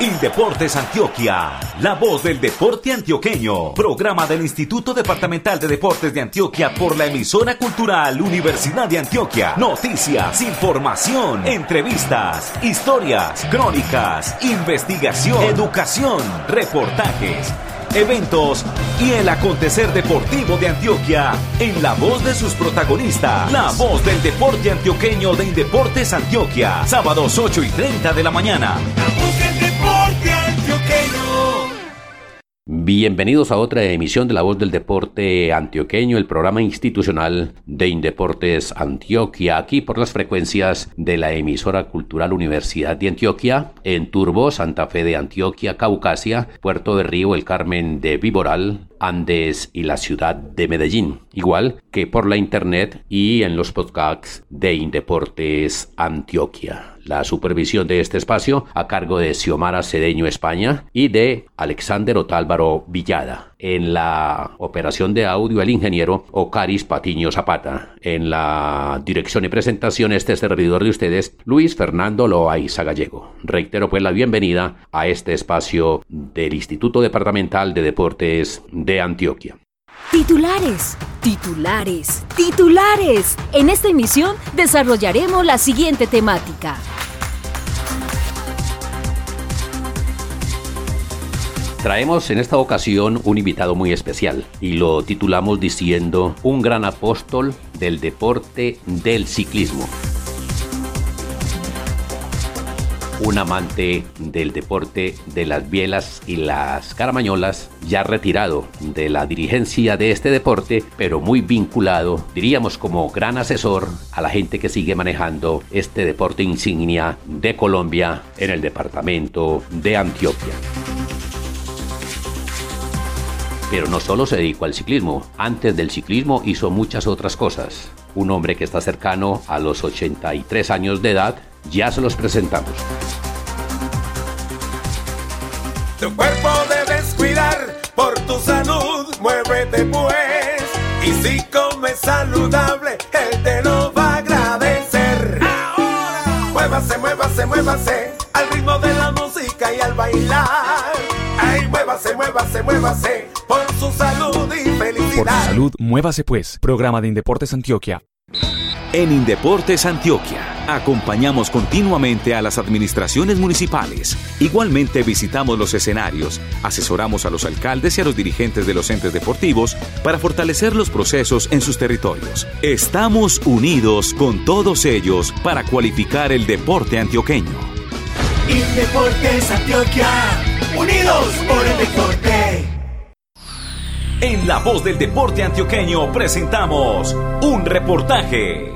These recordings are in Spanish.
Indeportes Antioquia, la voz del deporte antioqueño. Programa del Instituto Departamental de Deportes de Antioquia por la emisora cultural Universidad de Antioquia. Noticias, información, entrevistas, historias, crónicas, investigación, educación, reportajes eventos y el acontecer deportivo de Antioquia en la voz de sus protagonistas. La voz del deporte antioqueño de Indeportes Antioquia. Sábados 8 y 30 de la mañana. Bienvenidos a otra emisión de La Voz del Deporte Antioqueño, el programa institucional de Indeportes Antioquia, aquí por las frecuencias de la emisora cultural Universidad de Antioquia, en Turbo, Santa Fe de Antioquia, Caucasia, Puerto de Río, El Carmen de Viboral, Andes y la ciudad de Medellín, igual que por la internet y en los podcasts de Indeportes Antioquia. La supervisión de este espacio a cargo de Xiomara Cedeño España y de Alexander Otálvaro Villada. En la operación de audio el ingeniero Ocaris Patiño Zapata. En la dirección y presentación este servidor de ustedes Luis Fernando Loaiza Gallego. Reitero pues la bienvenida a este espacio del Instituto Departamental de Deportes de Antioquia. Titulares, titulares, titulares. En esta emisión desarrollaremos la siguiente temática. Traemos en esta ocasión un invitado muy especial y lo titulamos diciendo un gran apóstol del deporte del ciclismo. un amante del deporte de las bielas y las caramañolas, ya retirado de la dirigencia de este deporte, pero muy vinculado, diríamos como gran asesor a la gente que sigue manejando este deporte insignia de Colombia en el departamento de Antioquia. Pero no solo se dedicó al ciclismo, antes del ciclismo hizo muchas otras cosas. Un hombre que está cercano a los 83 años de edad, ya se los presentamos. Tu cuerpo debes cuidar por tu salud, muévete pues. Y si comes saludable, él te lo va a agradecer. Ahora, muévase, muévase, muévase al ritmo de la música y al bailar. Ay, muévase, muévase, muévase por su salud y felicidad. Por su salud, muévase pues. Programa de Indeportes Antioquia. En Indeportes Antioquia acompañamos continuamente a las administraciones municipales. Igualmente visitamos los escenarios, asesoramos a los alcaldes y a los dirigentes de los entes deportivos para fortalecer los procesos en sus territorios. Estamos unidos con todos ellos para cualificar el deporte antioqueño. Indeportes Antioquia, unidos por el deporte. En la voz del deporte antioqueño presentamos un reportaje.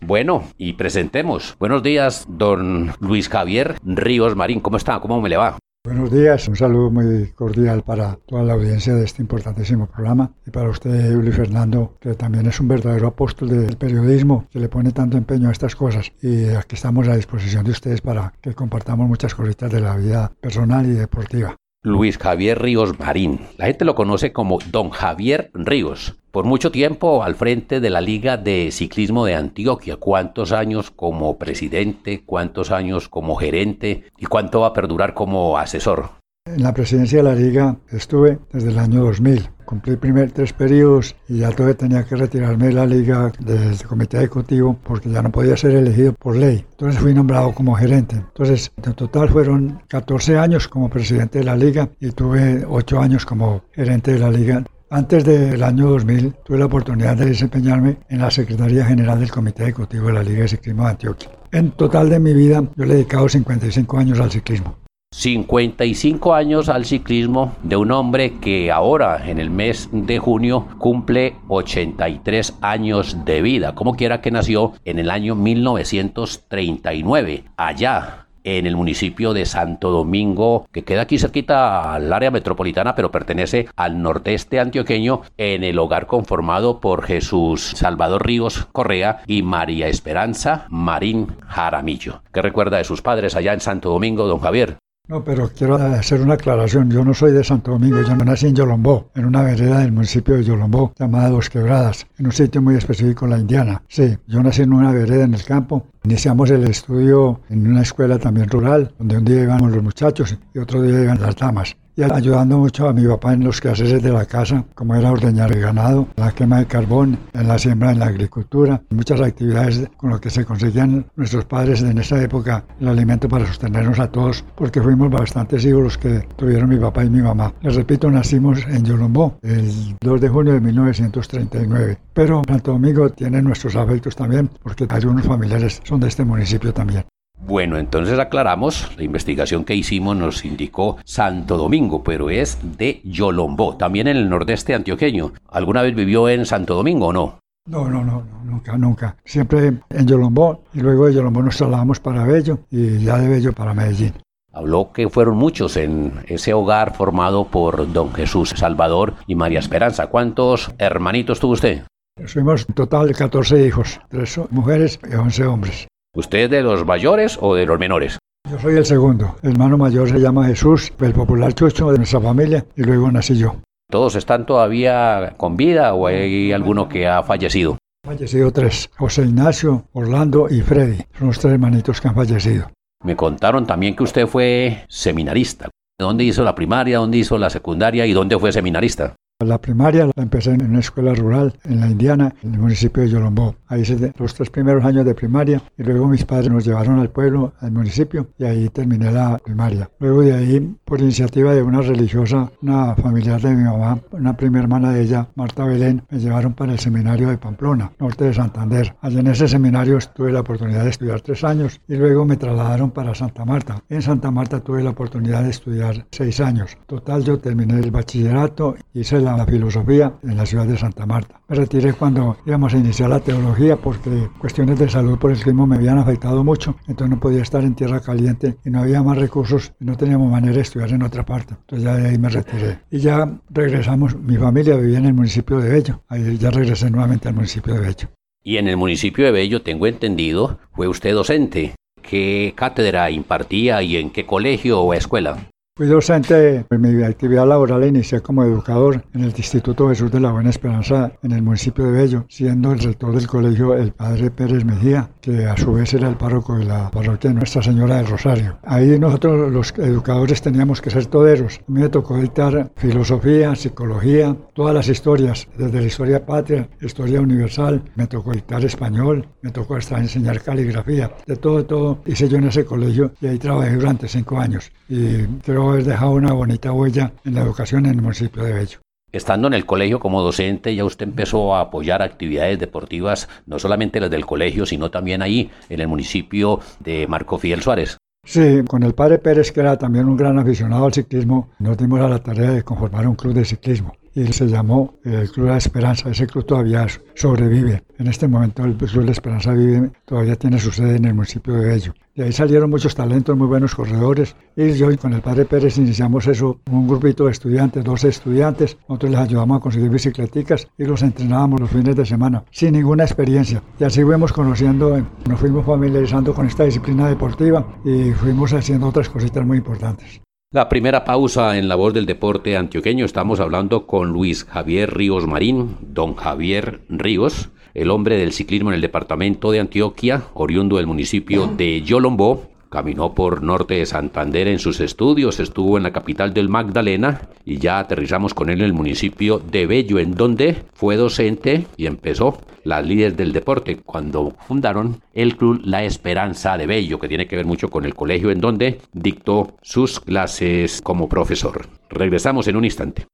Bueno, y presentemos. Buenos días, don Luis Javier Ríos Marín. ¿Cómo está? ¿Cómo me le va? Buenos días, un saludo muy cordial para toda la audiencia de este importantísimo programa y para usted, Luis Fernando, que también es un verdadero apóstol del periodismo, que le pone tanto empeño a estas cosas. Y aquí estamos a disposición de ustedes para que compartamos muchas cositas de la vida personal y deportiva. Luis Javier Ríos Marín. La gente lo conoce como Don Javier Ríos. Por mucho tiempo al frente de la Liga de Ciclismo de Antioquia. ¿Cuántos años como presidente? ¿Cuántos años como gerente? ¿Y cuánto va a perdurar como asesor? En la presidencia de la liga estuve desde el año 2000. Cumplí primer tres periodos y ya todavía tenía que retirarme de la liga del comité ejecutivo porque ya no podía ser elegido por ley. Entonces fui nombrado como gerente. Entonces, en total fueron 14 años como presidente de la liga y tuve 8 años como gerente de la liga. Antes del año 2000 tuve la oportunidad de desempeñarme en la Secretaría General del Comité Ejecutivo de la Liga de Ciclismo de Antioquia. En total de mi vida yo le he dedicado 55 años al ciclismo. 55 años al ciclismo de un hombre que ahora en el mes de junio cumple 83 años de vida, como quiera que nació en el año 1939, allá en el municipio de Santo Domingo, que queda aquí cerquita al área metropolitana, pero pertenece al nordeste antioqueño, en el hogar conformado por Jesús Salvador Ríos Correa y María Esperanza Marín Jaramillo. ¿Qué recuerda de sus padres allá en Santo Domingo, don Javier? No, pero quiero hacer una aclaración. Yo no soy de Santo Domingo, yo nací en Yolombó, en una vereda del municipio de Yolombó llamada Dos Quebradas, en un sitio muy específico, la Indiana. Sí, yo nací en una vereda en el campo. Iniciamos el estudio en una escuela también rural, donde un día iban los muchachos y otro día iban las damas y ayudando mucho a mi papá en los quehaceres de la casa, como era ordeñar el ganado, la quema de carbón, en la siembra, en la agricultura, muchas actividades con lo que se conseguían nuestros padres en esa época el alimento para sostenernos a todos, porque fuimos bastantes hijos los que tuvieron mi papá y mi mamá. Les repito, nacimos en Yolombó el 2 de junio de 1939, pero Santo Domingo tiene nuestros afectos también, porque algunos familiares son de este municipio también. Bueno, entonces aclaramos, la investigación que hicimos nos indicó Santo Domingo, pero es de Yolombó, también en el nordeste antioqueño. ¿Alguna vez vivió en Santo Domingo o no? No, no, no, nunca, nunca. Siempre en Yolombó y luego de Yolombó nos trasladamos para Bello y ya de Bello para Medellín. Habló que fueron muchos en ese hogar formado por don Jesús Salvador y María Esperanza. ¿Cuántos hermanitos tuvo usted? Fuimos en total 14 hijos, tres mujeres y 11 hombres. ¿Usted de los mayores o de los menores? Yo soy el segundo. El hermano mayor se llama Jesús, el popular chucho de nuestra familia, y luego nací yo. ¿Todos están todavía con vida o hay alguno que ha fallecido? Fallecido tres, José Ignacio, Orlando y Freddy. Son los tres hermanitos que han fallecido. Me contaron también que usted fue seminarista. ¿Dónde hizo la primaria, dónde hizo la secundaria y dónde fue seminarista? La primaria la empecé en una escuela rural en la Indiana, en el municipio de Yolombó. Ahí hice los tres primeros años de primaria y luego mis padres nos llevaron al pueblo, al municipio, y ahí terminé la primaria. Luego de ahí, por iniciativa de una religiosa, una familiar de mi mamá, una prima hermana de ella, Marta Belén, me llevaron para el seminario de Pamplona, norte de Santander. Allí en ese seminario tuve la oportunidad de estudiar tres años y luego me trasladaron para Santa Marta. En Santa Marta tuve la oportunidad de estudiar seis años. Total, yo terminé el bachillerato, hice la, filosofía en la ciudad de Santa Marta. Me retiré cuando íbamos a iniciar la teología porque cuestiones de salud por el clima me habían afectado mucho, entonces no podía estar en tierra caliente y no había más recursos y no teníamos manera de estudiar en otra parte. Entonces ya de ahí me retiré. Y ya regresamos, mi familia vivía en el municipio de Bello, ahí ya regresé nuevamente al municipio de Bello. Y en el municipio de Bello, tengo entendido, fue usted docente. ¿Qué cátedra impartía y en qué colegio o escuela? Fui docente en mi actividad laboral e inicié como educador en el Instituto Jesús de la Buena Esperanza en el municipio de Bello, siendo el rector del colegio el padre Pérez Mejía, que a su vez era el párroco de la parroquia Nuestra Señora del Rosario. Ahí nosotros los educadores teníamos que ser toderos. Me tocó dictar filosofía, psicología, todas las historias, desde la historia patria, historia universal, me tocó dictar español, me tocó hasta enseñar caligrafía, de todo, todo hice yo en ese colegio y ahí trabajé durante cinco años. Y creo haber dejado una bonita huella en la educación en el municipio de Bello. Estando en el colegio como docente, ya usted empezó a apoyar actividades deportivas, no solamente las del colegio, sino también ahí, en el municipio de Marco Fidel Suárez. Sí, con el padre Pérez, que era también un gran aficionado al ciclismo, nos dimos a la tarea de conformar un club de ciclismo y se llamó el Club de la Esperanza. Ese club todavía sobrevive. En este momento el Club de la Esperanza vive, todavía tiene su sede en el municipio de Bello. De ahí salieron muchos talentos, muy buenos corredores. Y yo con el padre Pérez iniciamos eso, un grupito de estudiantes, 12 estudiantes. Nosotros les ayudamos a conseguir bicicleticas y los entrenábamos los fines de semana, sin ninguna experiencia. Y así fuimos conociendo, nos fuimos familiarizando con esta disciplina deportiva y fuimos haciendo otras cositas muy importantes. La primera pausa en la voz del deporte antioqueño. Estamos hablando con Luis Javier Ríos Marín, don Javier Ríos, el hombre del ciclismo en el departamento de Antioquia, oriundo del municipio de Yolombó, Caminó por norte de Santander en sus estudios, estuvo en la capital del Magdalena y ya aterrizamos con él en el municipio de Bello, en donde fue docente y empezó las líderes del deporte cuando fundaron el club La Esperanza de Bello, que tiene que ver mucho con el colegio en donde dictó sus clases como profesor. Regresamos en un instante.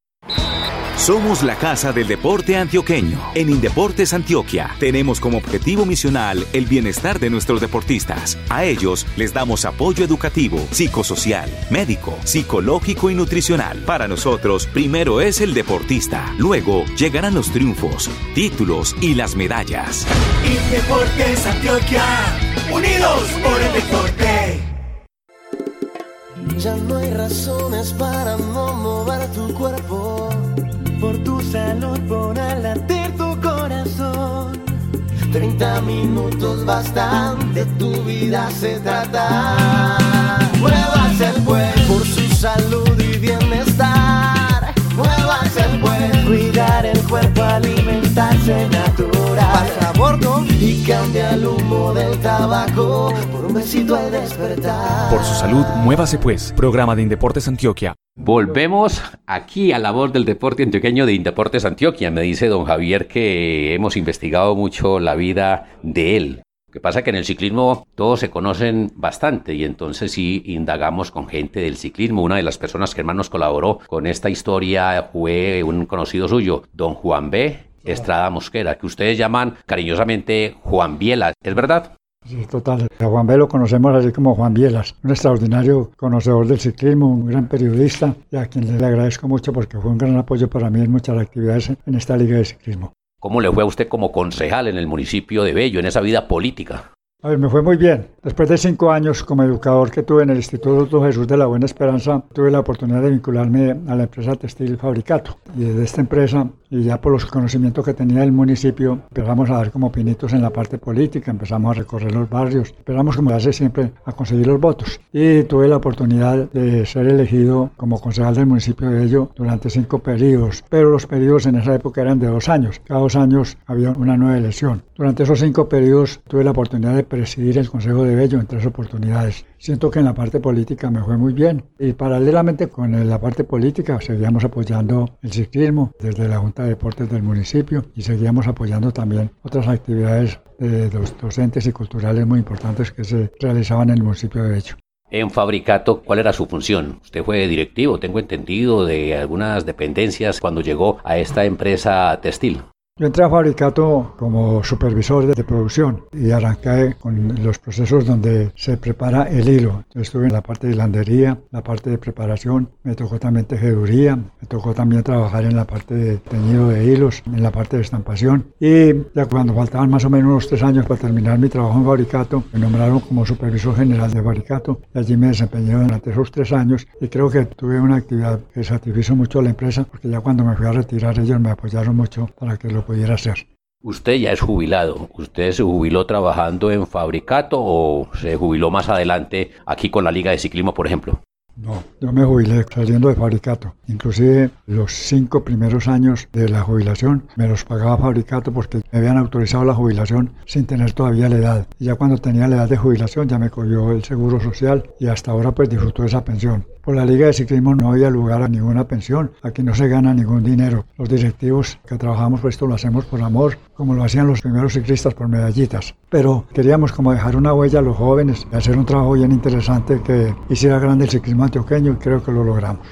Somos la casa del deporte antioqueño. En Indeportes Antioquia tenemos como objetivo misional el bienestar de nuestros deportistas. A ellos les damos apoyo educativo, psicosocial, médico, psicológico y nutricional. Para nosotros, primero es el deportista, luego llegarán los triunfos, títulos y las medallas. Indeportes Antioquia, unidos por el deporte. Ya no hay razones para no mover tu cuerpo salud, por latir tu corazón. 30 minutos bastante, tu vida se trata. Muevas el cuerpo. salud y bienestar. Cuidar el cuerpo, alimentarse natural. Pasa a bordo y cambia el humo del tabaco por un besito al despertar. Por su salud, muévase pues. Programa de Indeportes Antioquia. Volvemos aquí a la voz del deporte antioqueño de Indeportes Antioquia. Me dice don Javier que hemos investigado mucho la vida de él. Lo que pasa que en el ciclismo todos se conocen bastante y entonces sí indagamos con gente del ciclismo. Una de las personas que más nos colaboró con esta historia fue un conocido suyo, don Juan B. Estrada Mosquera, que ustedes llaman cariñosamente Juan Biela. ¿Es verdad? Sí, total. A Juan B lo conocemos así como Juan Bielas, un extraordinario conocedor del ciclismo, un gran periodista y a quien le agradezco mucho porque fue un gran apoyo para mí en muchas actividades en esta liga de ciclismo. ¿Cómo le fue a usted como concejal en el municipio de Bello, en esa vida política? A ver, me fue muy bien. Después de cinco años como educador que tuve en el Instituto Jesús de la Buena Esperanza, tuve la oportunidad de vincularme a la empresa Textil Fabricato. Y desde esta empresa, y ya por los conocimientos que tenía del municipio, empezamos a dar como pinitos en la parte política, empezamos a recorrer los barrios, empezamos como hace siempre a conseguir los votos. Y tuve la oportunidad de ser elegido como concejal del municipio de Bello durante cinco periodos, pero los periodos en esa época eran de dos años. Cada dos años había una nueva elección. Durante esos cinco periodos tuve la oportunidad de presidir el Consejo de Bello en tres oportunidades. Siento que en la parte política me fue muy bien y paralelamente con la parte política seguíamos apoyando el ciclismo desde la Junta de Deportes del municipio y seguíamos apoyando también otras actividades de los docentes y culturales muy importantes que se realizaban en el municipio de Bello. En Fabricato, ¿cuál era su función? Usted fue directivo, tengo entendido, de algunas dependencias cuando llegó a esta empresa textil. Yo entré a Fabricato como supervisor de, producción y arranqué con los procesos donde se prepara el hilo. estuve en la parte de hilandería, la parte de preparación, me tocó también tejeduría, me tocó también trabajar en la parte de teñido de hilos, en la parte de estampación. Y ya cuando faltaban más o menos unos tres años para terminar mi trabajo en Fabricato, me nombraron como supervisor general de Fabricato y allí me desempeñé durante esos tres años y creo que tuve una actividad que satisfizo mucho a la empresa porque ya cuando me fui a retirar ellos me apoyaron mucho para que lo pudiera hacer. Usted ya es jubilado. ¿Usted se jubiló trabajando en Fabricato o se jubiló más adelante aquí con la Liga de Ciclismo, por ejemplo? No, yo me jubilé saliendo de Fabricato. Inclusive los cinco primeros años de la jubilación me los pagaba Fabricato porque me habían autorizado la jubilación sin tener todavía la edad. Y ya cuando tenía la edad de jubilación ya me cogió el seguro social y hasta ahora pues disfruto de esa pensión. Por la Liga de Ciclismo no había lugar a ninguna pensión, aquí no se gana ningún dinero. Los directivos que trabajamos pues esto lo hacemos por amor, como lo hacían los primeros ciclistas por medallitas. Pero queríamos como dejar una huella a los jóvenes y hacer un trabajo bien interesante que hiciera grande el ciclismo antioqueño y creo que lo logramos.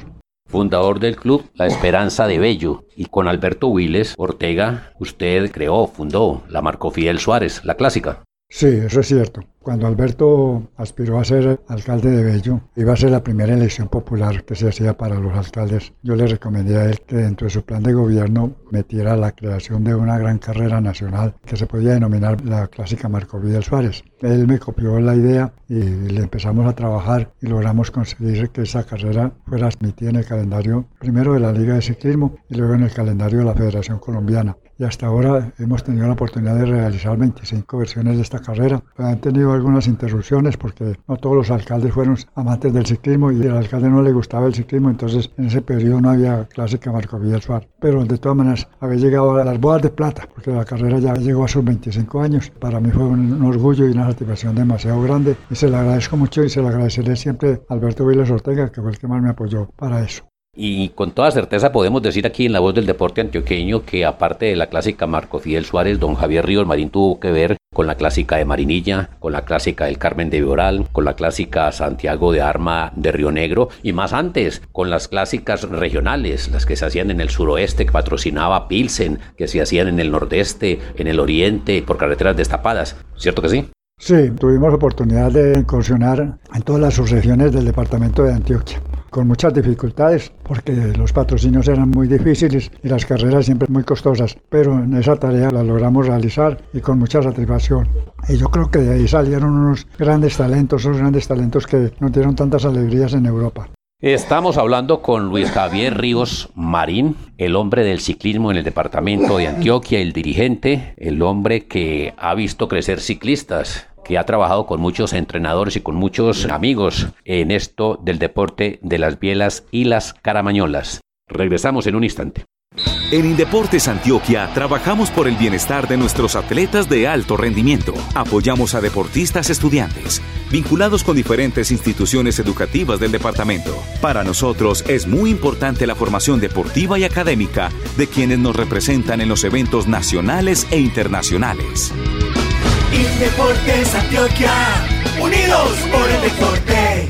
Fundador del club La Esperanza de Bello y con Alberto Willes Ortega, usted creó, fundó la Marco Fidel Suárez, la clásica. Sí, eso es cierto. Cuando Alberto aspiró a ser alcalde de Bello, iba a ser la primera elección popular que se hacía para los alcaldes. Yo le recomendé a él que dentro de su plan de gobierno metiera la creación de una gran carrera nacional que se podía denominar la clásica Marco Vidal Suárez. Él me copió la idea y le empezamos a trabajar y logramos conseguir que esa carrera fuera admitida en el calendario primero de la Liga de Ciclismo y luego en el calendario de la Federación Colombiana. Y hasta ahora hemos tenido la oportunidad de realizar 25 versiones de esta carrera. Han tenido algunas interrupciones porque no todos los alcaldes fueron amantes del ciclismo y al alcalde no le gustaba el ciclismo, entonces en ese periodo no había clásica Marco Vidal Suárez. Pero de todas maneras había llegado a las bodas de plata porque la carrera ya llegó a sus 25 años. Para mí fue un, orgullo y una satisfacción demasiado grande y se le agradezco mucho y se le agradeceré siempre a Alberto Viles Ortega que fue el que más me apoyó para eso. Y con toda certeza podemos decir aquí en la voz del deporte antioqueño que aparte de la clásica Marco Fidel Suárez, don Javier Ríos Marín tuvo que ver con la clásica de Marinilla, con la clásica del Carmen de Vioral, con la clásica Santiago de Arma de Río Negro y más antes con las clásicas regionales, las que se hacían en el suroeste que patrocinaba Pilsen, que se hacían en el nordeste, en el oriente, por carreteras destapadas. ¿Cierto que sí? Sí, tuvimos oportunidad de incursionar en todas las subregiones del departamento de Antioquia con muchas dificultades porque los patrocinios eran muy difíciles y las carreras siempre muy costosas, pero en esa tarea la logramos realizar y con mucha satisfacción. Y yo creo que de ahí salieron unos grandes talentos, unos grandes talentos que nos dieron tantas alegrías en Europa. Estamos hablando con Luis Javier Ríos Marín, el hombre del ciclismo en el departamento de Antioquia, el dirigente, el hombre que ha visto crecer ciclistas, que ha trabajado con muchos entrenadores y con muchos amigos en esto del deporte de las bielas y las caramañolas. Regresamos en un instante. En Indeportes Antioquia trabajamos por el bienestar de nuestros atletas de alto rendimiento. Apoyamos a deportistas estudiantes, vinculados con diferentes instituciones educativas del departamento. Para nosotros es muy importante la formación deportiva y académica de quienes nos representan en los eventos nacionales e internacionales. Indeportes Antioquia, unidos por el deporte.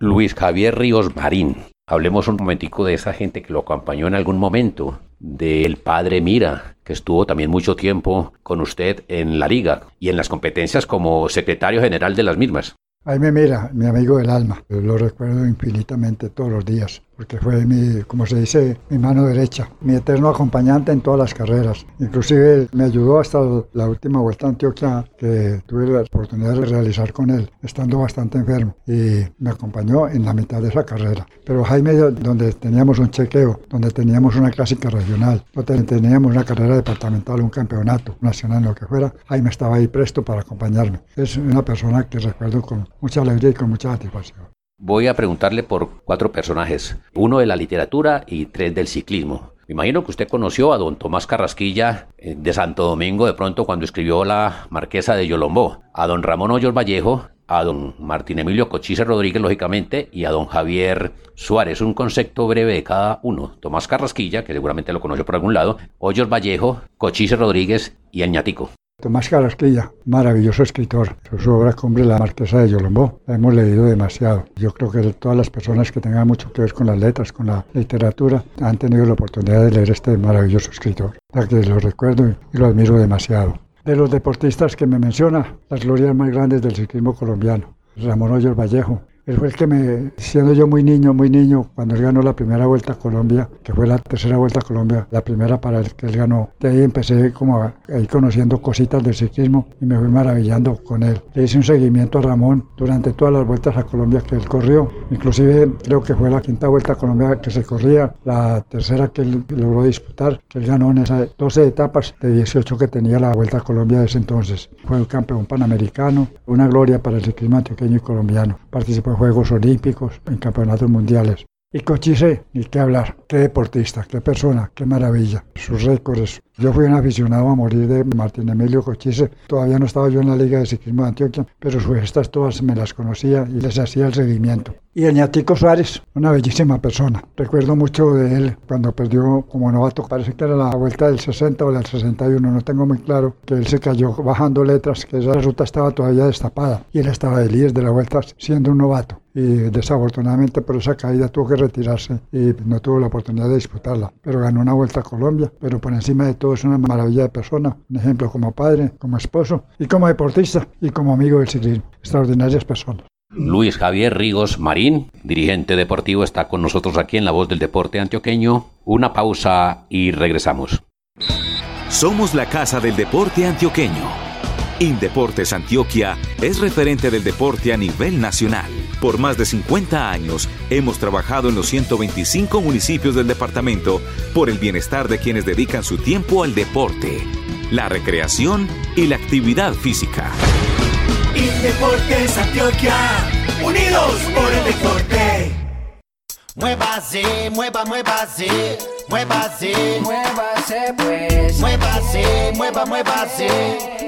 Luis Javier Ríos Marín. Hablemos un momentico de esa gente que lo acompañó en algún momento, del padre Mira, que estuvo también mucho tiempo con usted en la liga y en las competencias como secretario general de las mismas. Ahí me mira, mi amigo del alma. Lo recuerdo infinitamente todos los días porque fue mi, como se dice, mi mano derecha, mi eterno acompañante en todas las carreras. Inclusive me ayudó hasta la última vuelta a Antioquia que tuve la oportunidad de realizar con él, estando bastante enfermo, y me acompañó en la mitad de esa carrera. Pero Jaime, donde teníamos un chequeo, donde teníamos una clásica regional, donde teníamos una carrera departamental, un campeonato nacional, lo que fuera, Jaime estaba ahí presto para acompañarme. Es una persona que recuerdo con mucha alegría y con mucha satisfacción. Voy a preguntarle por cuatro personajes, uno de la literatura y tres del ciclismo. Me imagino que usted conoció a don Tomás Carrasquilla eh, de Santo Domingo de pronto cuando escribió La Marquesa de Yolombó, a don Ramón Hoyos Vallejo, a don Martín Emilio Cochise Rodríguez, lógicamente, y a don Javier Suárez. Un concepto breve de cada uno. Tomás Carrasquilla, que seguramente lo conoció por algún lado, Hoyos Vallejo, Cochise Rodríguez y el ñatico. Tomás Carrasquilla, maravilloso escritor. Su obra cumbre La Marquesa de Yolombó. La hemos leído demasiado. Yo creo que todas las personas que tengan mucho que ver con las letras, con la literatura, han tenido la oportunidad de leer este maravilloso escritor. Ya que lo recuerdo y lo admiro demasiado. De los deportistas que me menciona, las glorias más grandes del ciclismo colombiano. Ramón Hoyos Vallejo, él fue el que me, siendo yo muy niño, muy niño, cuando él ganó la primera vuelta a Colombia, que fue la tercera vuelta a Colombia, la primera para el que él ganó. De ahí empecé como a, ir conociendo cositas del ciclismo y me fui maravillando con él. Le hice un seguimiento a Ramón durante todas las vueltas a Colombia que él corrió. Inclusive creo que fue la quinta vuelta a Colombia que se corría, la tercera que él logró disputar, que él ganó en esas 12 etapas de 18 que tenía la vuelta a Colombia de ese entonces. Fue el campeón panamericano, una gloria para el ciclismo antioqueño y colombiano. Participó Juegos Olímpicos, en campeonatos mundiales. Y Cochise, ni qué hablar, qué deportista, qué persona, qué maravilla. Sus récords. Yo fui un aficionado a morir de Martín Emilio Cochise. Todavía no estaba yo en la Liga de Ciclismo de Antioquia, pero sus gestas todas me las conocía y les hacía el seguimiento. Y el ñatico Suárez, una bellísima persona. Recuerdo mucho de él cuando perdió como novato, parece que era la vuelta del 60 o del 61, no tengo muy claro, que él se cayó bajando letras, que esa ruta estaba todavía destapada y él estaba de líder de la vuelta siendo un novato. Y desafortunadamente por esa caída tuvo que retirarse y no tuvo la oportunidad de disputarla. Pero ganó una vuelta a Colombia, pero por encima de todo es una maravilla de persona, un ejemplo como padre, como esposo y como deportista y como amigo del ciclismo. Extraordinarias personas. Luis Javier Rigos Marín, dirigente deportivo, está con nosotros aquí en La Voz del Deporte Antioqueño. Una pausa y regresamos. Somos la Casa del Deporte Antioqueño. Indeportes Antioquia es referente del deporte a nivel nacional. Por más de 50 años hemos trabajado en los 125 municipios del departamento por el bienestar de quienes dedican su tiempo al deporte, la recreación y la actividad física. Indeportes Antioquia, unidos por el deporte. Muévase, mueva, muévase, muévase, Muévase pues, muévase, mueva, muévase,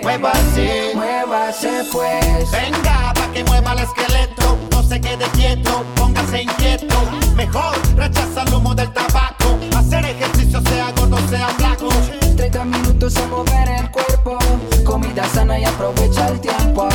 muévase. muévase pues. Venga, pa' que mueva el esqueleto, no se quede quieto, póngase inquieto. Mejor rechaza el humo del tabaco, hacer ejercicio sea gordo, sea flaco. 30 minutos a mover el cuerpo, comida sana y aprovecha el tiempo.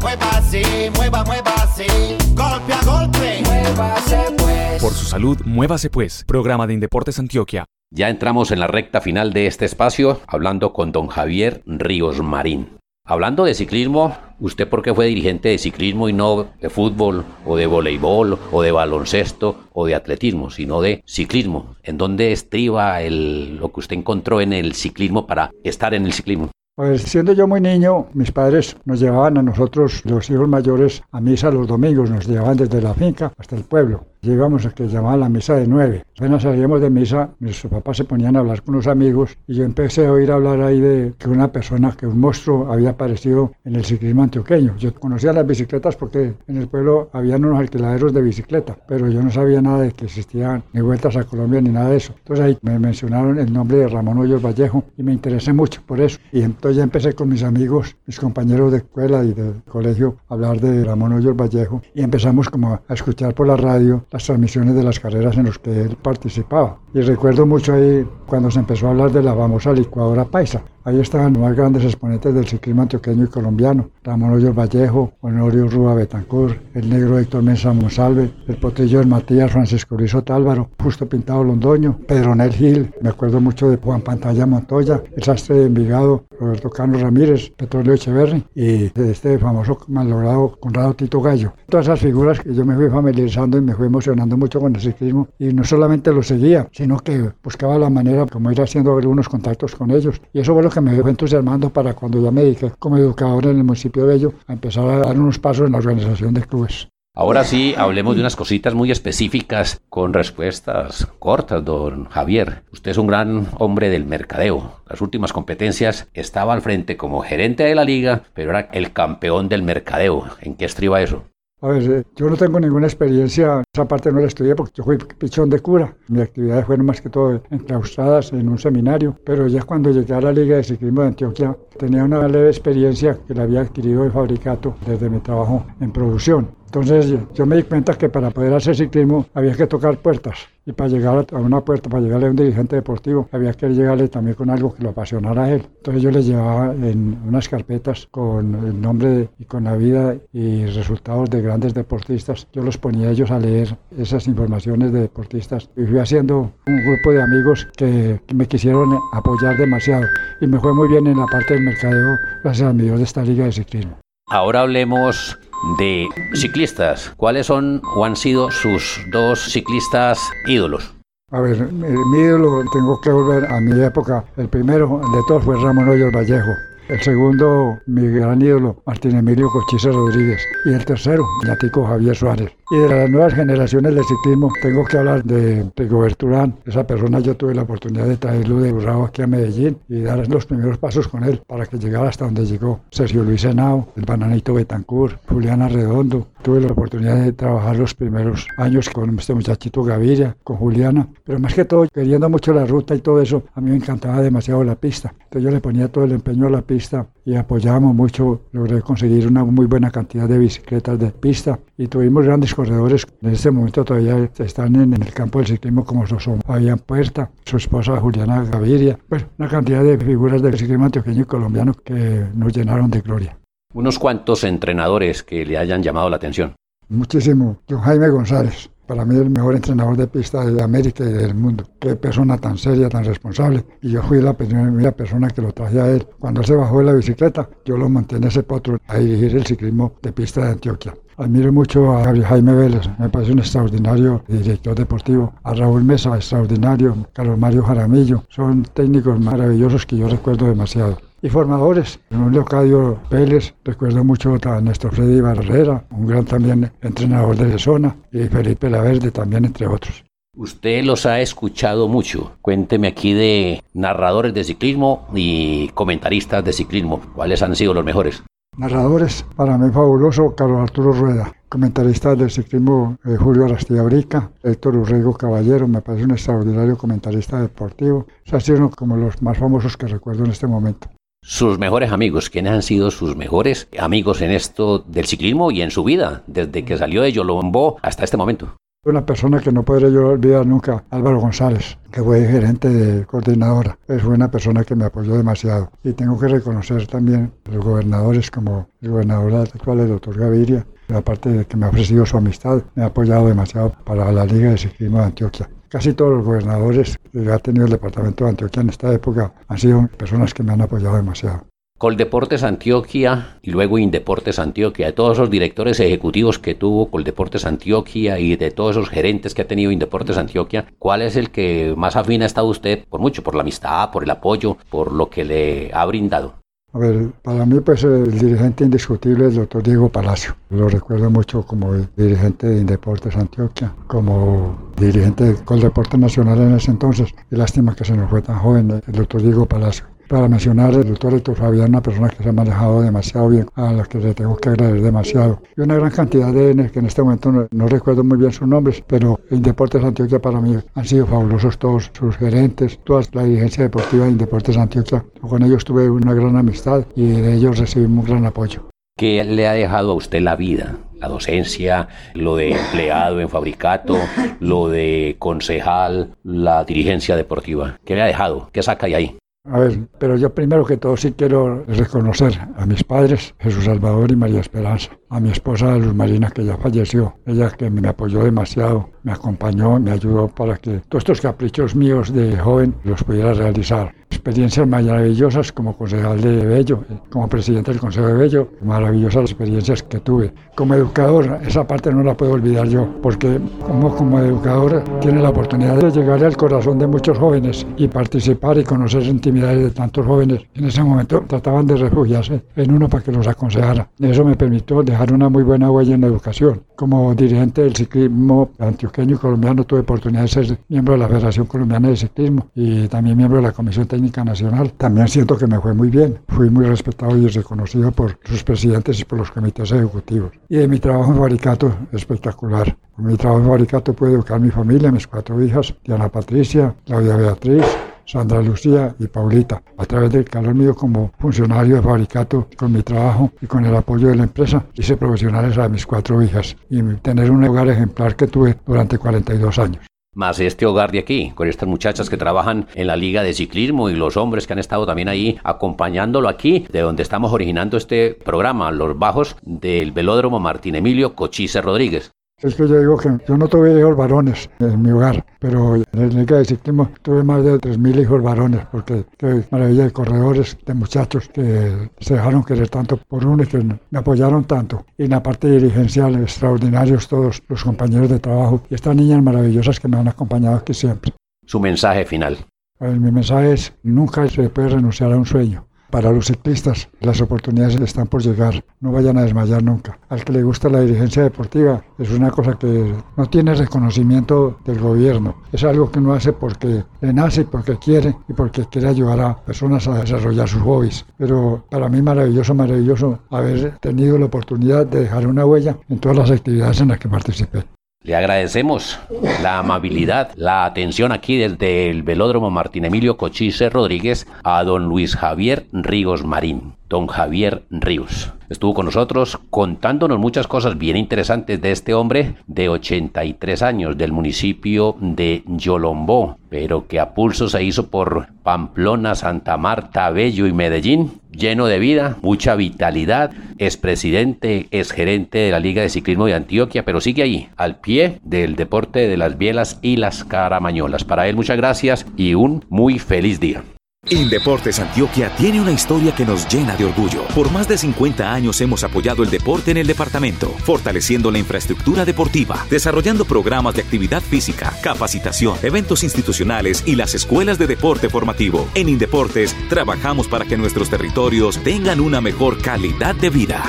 Muévase, mueva, muévase, golpe a golpe. Muévase pues. Por su salud, muévase pues. Programa de Indeportes Antioquia. Ya entramos en la recta final de este espacio hablando con don Javier Ríos Marín. Hablando de ciclismo, ¿usted por qué fue dirigente de ciclismo y no de fútbol o de voleibol o de baloncesto o de atletismo, sino de ciclismo? ¿En dónde estriba el, lo que usted encontró en el ciclismo para estar en el ciclismo? Pues siendo yo muy niño, mis padres nos llevaban a nosotros, los hijos mayores, a misa los domingos, nos llevaban desde la finca hasta el pueblo. Llegábamos a que llamaba la misa de nueve. Apenas salíamos de misa, nuestros papás se ponían a hablar con unos amigos y yo empecé a oír hablar ahí de que una persona, que un monstruo había aparecido en el ciclismo antioqueño. Yo conocía las bicicletas porque en el pueblo habían unos alquiladeros de bicicleta, pero yo no sabía nada de que existían ni vueltas a Colombia ni nada de eso. Entonces ahí me mencionaron el nombre de Ramón Hoyos Vallejo y me interesé mucho por eso. Y entonces ya empecé con mis amigos, mis compañeros de escuela y de colegio a hablar de Ramón Hoyos Vallejo y empezamos como a escuchar por la radio las transmisiones de las carreras en las que él participaba. Y recuerdo mucho ahí cuando se empezó a hablar de la famosa licuadora paisa. Ahí estaban los más grandes exponentes del ciclismo antioqueño y colombiano. Ramón Hoyos Vallejo, Honorio Rúa Betancourt, el negro Héctor Mesa Monsalve, el potrillo del Matías Francisco Luis Otálvaro, Justo Pintado Londoño, Pedronel Gil, me acuerdo mucho de Juan Pantalla Montoya, el sastre de Envigado, Roberto Carlos Ramírez, Petróleo Echeverri y este famoso malogrado Conrado Tito Gallo. Todas esas figuras que yo me fui familiarizando y me fui emocionando mucho con el ciclismo y no solamente lo seguía, sino que buscaba la manera como ir haciendo algunos contactos con ellos. Y eso que me fue entusiasmando para cuando ya me dediqué como educador en el municipio de Bello a empezar a dar unos pasos en la organización de clubes. Ahora sí, hablemos de unas cositas muy específicas con respuestas cortas, don Javier. Usted es un gran hombre del mercadeo. Las últimas competencias estaba al frente como gerente de la liga, pero era el campeón del mercadeo. ¿En qué estriba eso? A ver, eh, yo no tengo ninguna experiencia, esa parte no la estudié porque yo fui pichón de cura. Mis actividades fueron más que todo enclaustradas en un seminario, pero ya cuando llegué a la Liga de Ciclismo de Antioquia tenía una leve experiencia que la había adquirido en fabricato desde mi trabajo en producción. Entonces yo me di cuenta que para poder hacer ciclismo había que tocar puertas y para llegar a una puerta, para llegarle a un dirigente deportivo, había que llegarle también con algo que lo apasionara a él. Entonces yo le llevaba en unas carpetas con el nombre y con la vida y resultados de grandes deportistas. Yo los ponía a ellos a leer esas informaciones de deportistas y fui haciendo un grupo de amigos que, me quisieron apoyar demasiado y me fue muy bien en la parte del mercadeo gracias a mi Dios de esta liga de ciclismo. Ahora hablemos de ciclistas. ¿Cuáles son o han sido sus dos ciclistas ídolos? A ver, mi ídolo, tengo que volver a mi época. El primero de todos fue Ramón Hoyos Vallejo. El segundo, mi gran ídolo, Martín Emilio Cochise Rodríguez. Y el tercero, Ñatico Javier Suárez. Y de las nuevas generaciones de ciclismo, tengo que hablar de Rigobert Urán. Esa persona yo tuve la oportunidad de traerlo de Urrao aquí a Medellín y dar los primeros pasos con él para que llegara hasta donde llegó. Sergio Luis Henao, el Bananito Betancourt, Juliana Redondo. Tuve la oportunidad de trabajar los primeros años con este muchachito Gaviria, con Juliana. Pero más que todo, queriendo mucho la ruta y todo eso, a mí me encantaba demasiado la pista. Entonces yo le ponía todo el empeño a la pista y apoyábamos mucho. Logré conseguir una muy buena cantidad de bicicletas de pista y tuvimos grandes corredores en este momento todavía están en, el campo del ciclismo como son Fabián Puerta, su esposa Juliana Gaviria, bueno, una cantidad de figuras del ciclismo antioqueño y colombiano que nos llenaron de gloria. Unos cuantos entrenadores que le hayan llamado la atención. Muchísimo. John Jaime González, para mí el mejor entrenador de pista de América y del mundo. Qué persona tan seria, tan responsable. Y yo fui la primera persona que lo traje a él. Cuando él se bajó de la bicicleta, yo lo monté en ese potro a dirigir el ciclismo de pista de Antioquia. Admiro mucho a Jaime Vélez, me parece un extraordinario director deportivo. A Raúl Mesa, extraordinario. Carlos Mario Jaramillo, son técnicos maravillosos que yo recuerdo demasiado y formadores. Un Leocadio Pérez, recuerdo mucho a Néstor Freddy Barrera, un gran también entrenador de zona, y Felipe Laverde también, entre otros. Usted los ha escuchado mucho. Cuénteme aquí de narradores de ciclismo y comentaristas de ciclismo. ¿Cuáles han sido los mejores? Narradores, para mí fabuloso, Carlos Arturo Rueda. Comentaristas del ciclismo, eh, Julio Arastilla Brica, Héctor Urrego Caballero, me parece un extraordinario comentarista deportivo. O sea, sido como los más famosos que recuerdo en este momento sus mejores amigos, quiénes han sido sus mejores amigos en esto del ciclismo y en su vida, desde que salió de Yolombó hasta este momento. Una persona que no podré yo olvidar nunca, Álvaro González, que fue gerente de coordinadora. Es una persona que me apoyó demasiado. Y tengo que reconocer también los gobernadores como el gobernador actual, el doctor Gaviria, aparte de que me ha ofrecido su amistad, me ha apoyado demasiado para la Liga de Ciclismo de Antioquia. Casi todos los gobernadores que ha tenido el departamento de Antioquia en esta época han sido personas que me han apoyado demasiado. Coldeportes Antioquia y luego Indeportes Antioquia, de todos esos directores ejecutivos que tuvo Coldeportes Antioquia y de todos esos gerentes que ha tenido Indeportes Antioquia, ¿cuál es el que más afín ha estado usted por mucho, por la amistad, por el apoyo, por lo que le ha brindado? A ver, para mí pues el dirigente indiscutible es el doctor Diego Palacio. Lo recuerdo mucho como dirigente de Indeportes Antioquia, como dirigente del Deporte Nacional en ese entonces. Y lástima que se nos fue tan joven el doctor Diego Palacio. Para mencionar, el doctor Héctor Fabián, una persona que se ha manejado demasiado bien, a la que le tengo que agradecer demasiado. Y una gran cantidad de que en este momento no, recuerdo muy bien sus nombres, pero en Deportes Antioquia para mí han sido fabulosos todos sus gerentes, toda la dirigencia deportiva en Deportes Antioquia. Con ellos tuve una gran amistad y de ellos recibí un gran apoyo. ¿Qué le ha dejado a usted la vida? La docencia, lo de empleado en fabricato, lo de concejal, la dirigencia deportiva. ¿Qué le ha dejado? ¿Qué saca de ahí? A ver, pero yo primero que todo sí quiero reconocer a mis padres, Jesús Salvador y María Esperanza, a mi esposa Luz Marina que ya falleció, ella que me apoyó demasiado, me acompañó, me ayudó para que todos estos caprichos míos de joven los pudiera realizar experiencias maravillosas como concejal de Bello, como presidente del Consejo de Bello, maravillosas experiencias que tuve. Como educador, esa parte no la puedo olvidar yo, porque como, como educador tiene la oportunidad de llegar al corazón de muchos jóvenes y participar y conocer intimidades de tantos jóvenes. En ese momento trataban de refugiarse en uno para que los aconsejara. Eso me permitió dejar una muy buena huella en la educación. Como dirigente del ciclismo antioqueño y colombiano tuve oportunidad de ser miembro de la Federación Colombiana de Ciclismo y también miembro de la Comisión Técnica Nacional. También siento que me fue muy bien. Fui muy respetado y reconocido por sus presidentes y por los comités ejecutivos. Y de mi trabajo en Faricato, espectacular. Con mi trabajo en Faricato pude educar a mi familia, mis cuatro hijas, Diana Patricia, Claudia Beatriz, Sandra Lucía y Paulita. A través del calor mío como funcionario de Faricato, con mi trabajo y con el apoyo de la empresa, hice profesionales a mis cuatro hijas y tener un hogar ejemplar que tuve durante 42 años más este hogar de aquí, con estas muchachas que trabajan en la liga de ciclismo y los hombres que han estado también ahí acompañándolo aquí, de donde estamos originando este programa, los bajos del velódromo Martín Emilio Cochise Rodríguez. Es que yo digo que yo no tuve hijos varones en mi hogar, pero en el Liga de Ciclismo tuve más de 3.000 hijos varones, porque qué maravilla de corredores, de muchachos que se dejaron querer tanto por uno y que me apoyaron tanto. Y en la parte dirigencial, extraordinarios todos los compañeros de trabajo y estas niñas maravillosas que me han acompañado aquí siempre. Su mensaje final. mi mensaje es, nunca se puede renunciar a un sueño. Para los ciclistas, las oportunidades están por llegar. No vayan a desmayar nunca. Al que le gusta la dirigencia deportiva, es una cosa que no tiene reconocimiento del gobierno. Es algo que uno hace porque le nace, porque quiere y porque quiere ayudar a personas a desarrollar sus hobbies. Pero para mí maravilloso, maravilloso haber tenido la oportunidad de dejar una huella en todas las actividades en las que participé. Le agradecemos la amabilidad, la atención aquí desde el velódromo Martín Emilio Cochise Rodríguez a don Luis Javier Ríos Marín don Javier Ríos. Estuvo con nosotros contándonos muchas cosas bien interesantes de este hombre de 83 años del municipio de Yolombó, pero que a pulso se hizo por Pamplona, Santa Marta, Bello y Medellín, lleno de vida, mucha vitalidad, es presidente, es gerente de la Liga de Ciclismo de Antioquia, pero sigue ahí, al pie del deporte de las bielas y las caramañolas. Para él muchas gracias y un muy feliz día. Indeportes Antioquia tiene una historia que nos llena de orgullo. Por más de 50 años hemos apoyado el deporte en el departamento, fortaleciendo la infraestructura deportiva, desarrollando programas de actividad física, capacitación, eventos institucionales y las escuelas de deporte formativo. En Indeportes trabajamos para que nuestros territorios tengan una mejor calidad de vida.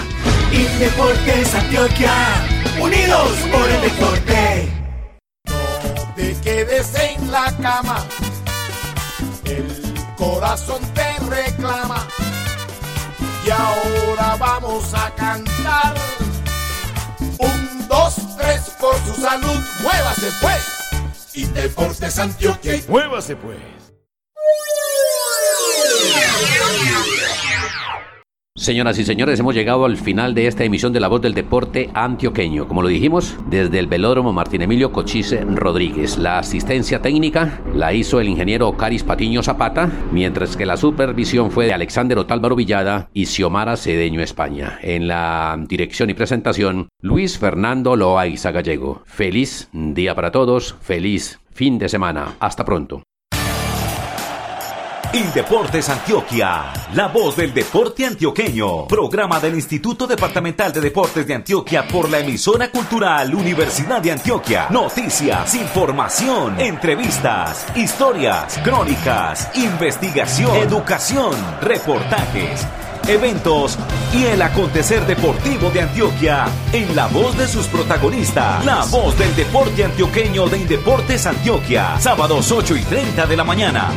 Indeportes Antioquia, unidos por el deporte. No te quedes en la cama corazón te reclama. Y ahora vamos a cantar. Un, dos, tres, por su salud, muévase pues. Y Deportes Antioquia. Muévase pues. Señoras y señores, hemos llegado al final de esta emisión de La Voz del Deporte Antioqueño. Como lo dijimos, desde el velódromo Martín Emilio Cochise Rodríguez. La asistencia técnica la hizo el ingeniero Caris Patiño Zapata, mientras que la supervisión fue de Alexander Otálvaro Villada y Xiomara Cedeño España. En la dirección y presentación, Luis Fernando Loaiza Gallego. Feliz día para todos, feliz fin de semana. Hasta pronto. Indeportes Antioquia, la voz del deporte antioqueño. Programa del Instituto Departamental de Deportes de Antioquia por la emisora cultural Universidad de Antioquia. Noticias, información, entrevistas, historias, crónicas, investigación, educación, reportajes eventos y el acontecer deportivo de Antioquia en la voz de sus protagonistas. La voz del deporte antioqueño de Indeportes Antioquia. Sábados 8 y 30 de la mañana.